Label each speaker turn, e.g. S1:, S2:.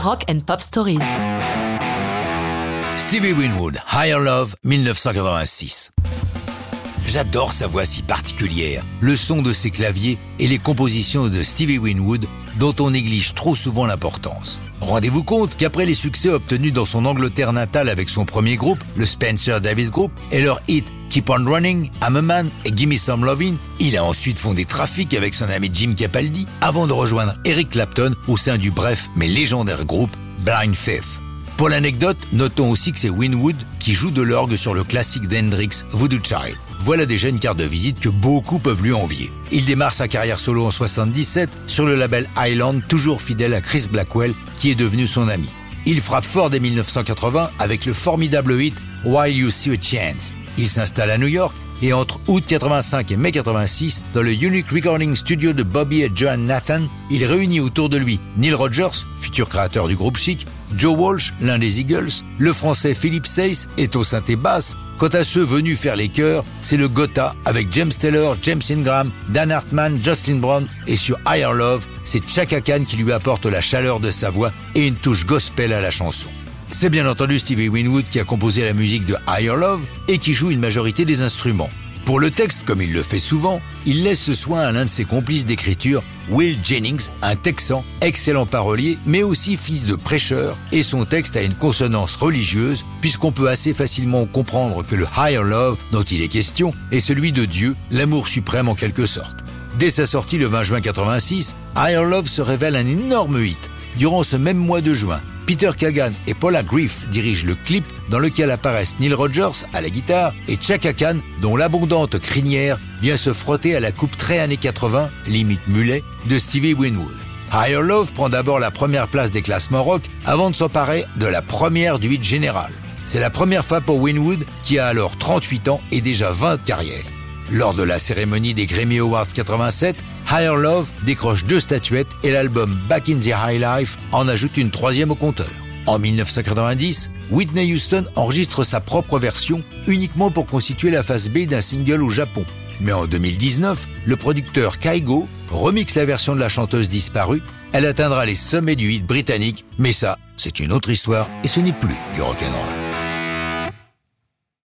S1: Rock and Pop Stories.
S2: Stevie Winwood, Higher Love, 1986. J'adore sa voix si particulière, le son de ses claviers et les compositions de Stevie Winwood dont on néglige trop souvent l'importance. Rendez-vous compte qu'après les succès obtenus dans son Angleterre natale avec son premier groupe, le Spencer David Group, et leur hit Keep on Running, I'm a Man et Gimme Some Lovin', il a ensuite fondé Traffic avec son ami Jim Capaldi avant de rejoindre Eric Clapton au sein du bref mais légendaire groupe Blind Faith. Pour l'anecdote, notons aussi que c'est Winwood qui joue de l'orgue sur le classique d'Hendrix, Voodoo Child. Voilà déjà une carte de visite que beaucoup peuvent lui envier. Il démarre sa carrière solo en 77 sur le label Island, toujours fidèle à Chris Blackwell, qui est devenu son ami. Il frappe fort dès 1980 avec le formidable hit While You See a Chance. Il s'installe à New York et entre août 85 et mai 86, dans le Unique Recording Studio de Bobby et Joan Nathan, il réunit autour de lui Neil Rogers, futur créateur du groupe Chic, Joe Walsh, l'un des Eagles, le français Philip Seyss est au synthé basse. Quant à ceux venus faire les chœurs, c'est le Gotha avec James Taylor, James Ingram, Dan Hartman, Justin Brown et sur Higher Love, c'est Chaka Khan qui lui apporte la chaleur de sa voix et une touche gospel à la chanson. C'est bien entendu Stevie Winwood qui a composé la musique de Higher Love et qui joue une majorité des instruments. Pour le texte, comme il le fait souvent, il laisse ce soin à l'un de ses complices d'écriture, Will Jennings, un Texan, excellent parolier, mais aussi fils de prêcheur, et son texte a une consonance religieuse, puisqu'on peut assez facilement comprendre que le Higher Love dont il est question est celui de Dieu, l'amour suprême en quelque sorte. Dès sa sortie le 20 juin 86, Higher Love se révèle un énorme hit. Durant ce même mois de juin, Peter Kagan et Paula Griff dirigent le clip dans lequel apparaissent Neil Rogers à la guitare et Chaka Khan dont l'abondante crinière vient se frotter à la coupe très années 80, limite mulet, de Stevie Winwood. Higher Love prend d'abord la première place des classements rock avant de s'emparer de la première du hit général. C'est la première fois pour Winwood qui a alors 38 ans et déjà 20 carrières. Lors de la cérémonie des Grammy Awards 87, Higher Love décroche deux statuettes et l'album Back in the High Life en ajoute une troisième au compteur. En 1990, Whitney Houston enregistre sa propre version uniquement pour constituer la face B d'un single au Japon. Mais en 2019, le producteur Kaigo remixe la version de la chanteuse disparue. Elle atteindra les sommets du hit britannique, mais ça, c'est une autre histoire et ce n'est plus du rock'n'roll.